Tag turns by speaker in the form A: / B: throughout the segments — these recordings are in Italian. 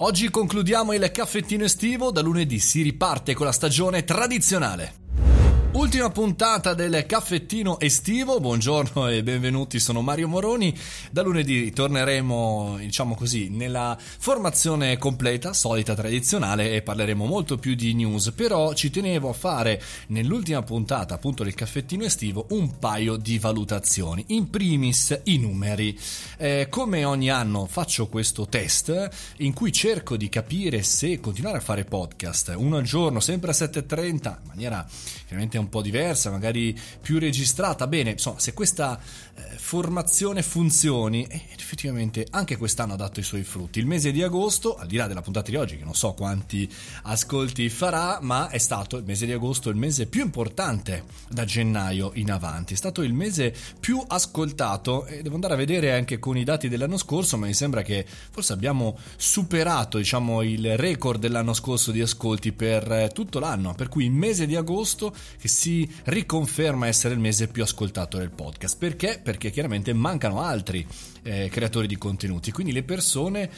A: Oggi concludiamo il caffettino estivo, da lunedì si riparte con la stagione tradizionale. Ultima puntata del caffettino estivo, buongiorno e benvenuti, sono Mario Moroni. Da lunedì torneremo, diciamo così, nella formazione completa, solita, tradizionale e parleremo molto più di news, però ci tenevo a fare nell'ultima puntata appunto del caffettino estivo un paio di valutazioni. In primis i numeri. Eh, come ogni anno faccio questo test in cui cerco di capire se continuare a fare podcast uno al giorno, sempre a 7.30, in maniera chiaramente un po' diversa, magari più registrata. Bene, insomma, se questa eh, formazione funzioni, e effettivamente anche quest'anno ha dato i suoi frutti. Il mese di agosto, al di là della puntata di oggi, che non so quanti ascolti farà, ma è stato il mese di agosto il mese più importante da gennaio in avanti. È stato il mese più ascoltato e devo andare a vedere anche con i dati dell'anno scorso, ma mi sembra che forse abbiamo superato, diciamo, il record dell'anno scorso di ascolti per eh, tutto l'anno, per cui il mese di agosto che si riconferma essere il mese più ascoltato del podcast. Perché? Perché chiaramente mancano altri eh, creatori di contenuti, quindi le persone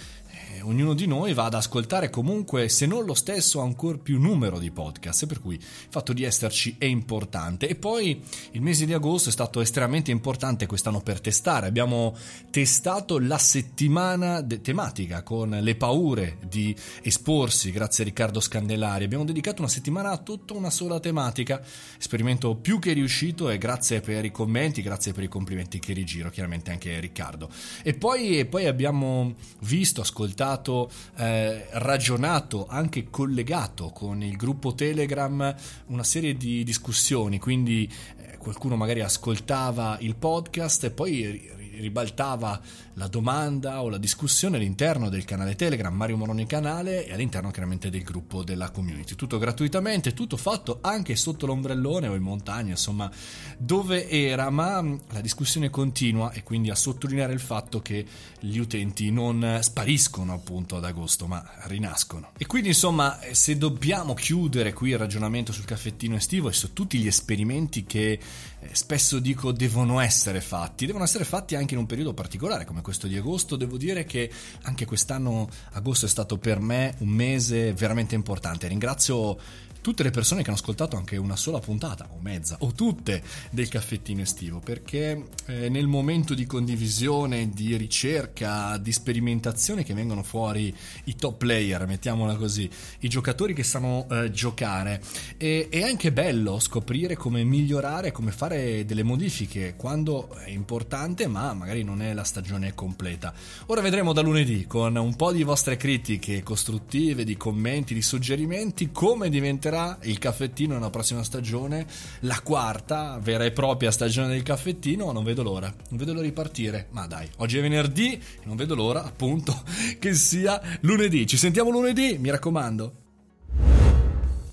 A: ognuno di noi va ad ascoltare comunque, se non lo stesso, ancora più numero di podcast, per cui il fatto di esserci è importante. E poi il mese di agosto è stato estremamente importante quest'anno per testare. Abbiamo testato la settimana de- tematica con le paure di esporsi, grazie a Riccardo Scandellari. Abbiamo dedicato una settimana a tutta una sola tematica, esperimento più che riuscito e grazie per i commenti, grazie per i complimenti che rigiro, chiaramente anche Riccardo. E poi, e poi abbiamo visto, ascoltato, eh, ragionato, anche collegato con il gruppo Telegram una serie di discussioni, quindi eh, qualcuno magari ascoltava il podcast e poi ribaltava la domanda o la discussione all'interno del canale Telegram Mario Moroni Canale e all'interno chiaramente del gruppo della community. Tutto gratuitamente, tutto fatto anche sotto l'ombrellone o in montagna, insomma, dove era, ma la discussione continua e quindi a sottolineare il fatto che gli utenti non spariscono appunto ad agosto, ma rinascono. E quindi insomma, se dobbiamo chiudere qui il ragionamento sul caffettino estivo e su tutti gli esperimenti che eh, spesso dico devono essere fatti, devono essere fatti anche in un periodo particolare come questo di agosto, devo dire che anche quest'anno agosto è stato per me un mese veramente importante. Ringrazio tutte le persone che hanno ascoltato anche una sola puntata o mezza o tutte del caffettino estivo perché eh, nel momento di condivisione, di ricerca, di sperimentazione che vengono fuori i top player, mettiamola così, i giocatori che sanno eh, giocare e, è anche bello scoprire come migliorare, come fare delle modifiche quando è importante ma magari non è la stagione completa. Ora vedremo da lunedì con un po' di vostre critiche costruttive, di commenti, di suggerimenti come diventerà diventerà il caffettino nella prossima stagione, la quarta vera e propria stagione del caffettino. Non vedo l'ora, non vedo l'ora di partire. Ma dai, oggi è venerdì non vedo l'ora, appunto, che sia lunedì. Ci sentiamo lunedì, mi raccomando.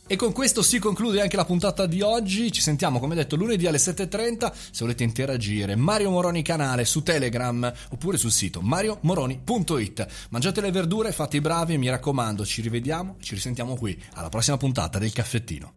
A: E con questo si conclude anche la puntata di oggi. Ci sentiamo, come detto, lunedì alle 7.30. Se volete interagire, Mario Moroni canale su Telegram oppure sul sito mariomoroni.it. Mangiate le verdure, fate i bravi e mi raccomando, ci rivediamo, ci risentiamo qui alla prossima puntata del caffettino.